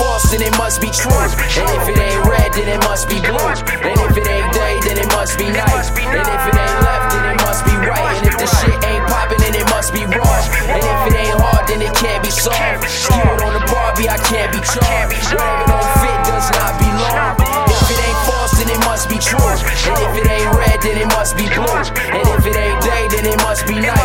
false, then it must be true. And if it ain't red, then it must be blue. And if it ain't day, then it must be night. And if it ain't left, then it must be right. And if the shit ain't popping, then it must be wrong. And if it ain't hard, then it can't be solved. Skewered on the Barbie, I can't be charged. Whatever don't fit does not belong. If it ain't false, then it must be true. And if it ain't red, then it must be blue. And if it ain't day, then it must be night.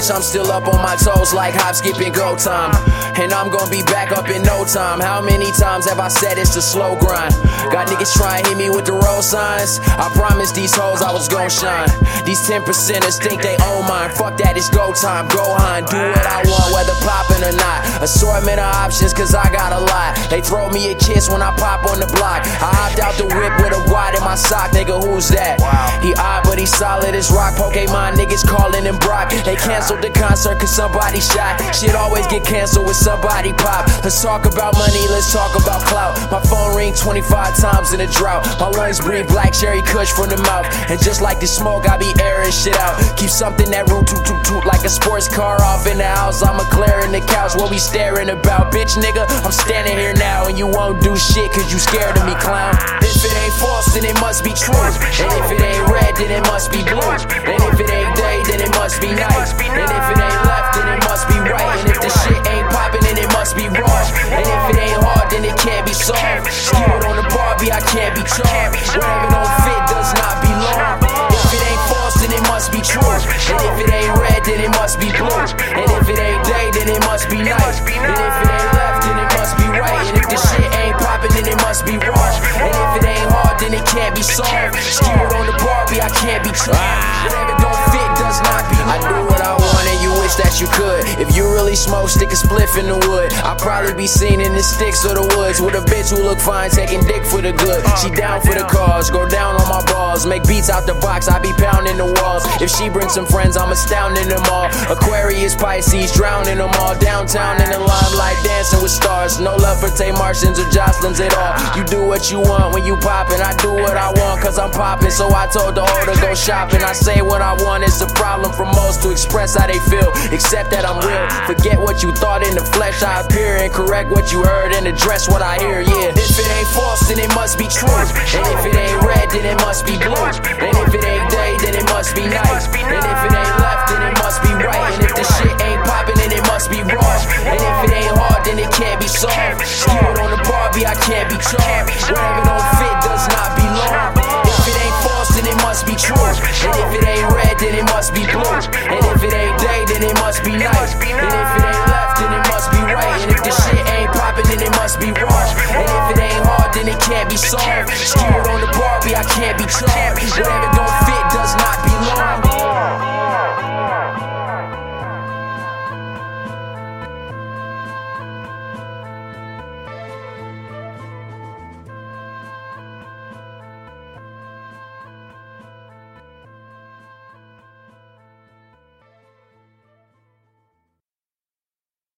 Bitch, I'm still up on my toes like hop, skip, go time. And I'm gonna be back up in no time. How many times have I said it's a slow grind? Got niggas trying hit me with the road signs. I promised these hoes I was gon' shine. These 10 percenters think they own mine. Fuck that, it's go time. Go on, do what I want, whether poppin' or not. Assortment of options, cause I got a lot. They throw me a kiss when I pop on the block. I hopped out the whip with a wad in my sock, nigga, who's that? He odd, but he solid as rock. Pokemon niggas calling him Brock. They canceled the concert cause somebody shot. Shit always get canceled with somebody pop. Let's talk about money, let's talk about clout. My phone ring 25 times in a drought. My lungs breathe black cherry kush from the mouth. And just like the smoke, I be airing shit out. Keep something that room toot toot toot like a sports car off in the house. I'm a clearing the couch, what we staring about? Bitch, nigga, I'm standing here now and you won't do shit cause you scared of me, clown. If it ain't false, then it must be true. And if it it must be blue. And if it ain't day, then it must be night. And if it ain't left, then it must be right. And if the shit ain't popping, then it must be wrong. And if it ain't hard, then it can't be solved. Skewered on the Barbie, I can't be charged. Whatever don't fit does not belong. If it ain't false, then it must be true. And if it ain't red, then it must be blue. And if it ain't day, then it must be night. And if it ain't left, then it must be right. And if the shit ain't popping, then it must be wrong. And if it ain't hard, then it can't be solved. Skewered on the really smoke, stick a spliff in the wood. I'll probably be seen in the sticks or the woods with a bitch who look fine, taking dick for the good. She oh, down for the cause, go down on my balls. Make beats out the box, I be pounding the walls. If she brings some friends, I'm astounding them all. Aquarius, Pisces, drowning them all. Downtown in the limelight, dancing with stars. No love for Tay Martians or Jocelyn's at all. You do what you want when you poppin'. I do what I want cause I'm poppin'. So I told the to go shopping. I say what I want, it's a problem for most to express how they feel. Except that I'm real. Forget what you thought in the flesh. I appear and correct what you heard and address what I hear, yeah. If it ain't false, then it must be true. And if it ain't red, then it must be blue. And if it ain't day, then it must be night. And if it charged. Whatever don't fit does not belong. If it ain't false, then it must be true. And if it ain't red, then it must be blue. And if it ain't day, then it must be night. And if it ain't left, then it must be right. And if the shit ain't poppin', then it must be wrong. And if it ain't hard, then it can't be solved. Skewed on the Barbie, I can't be charged. Whatever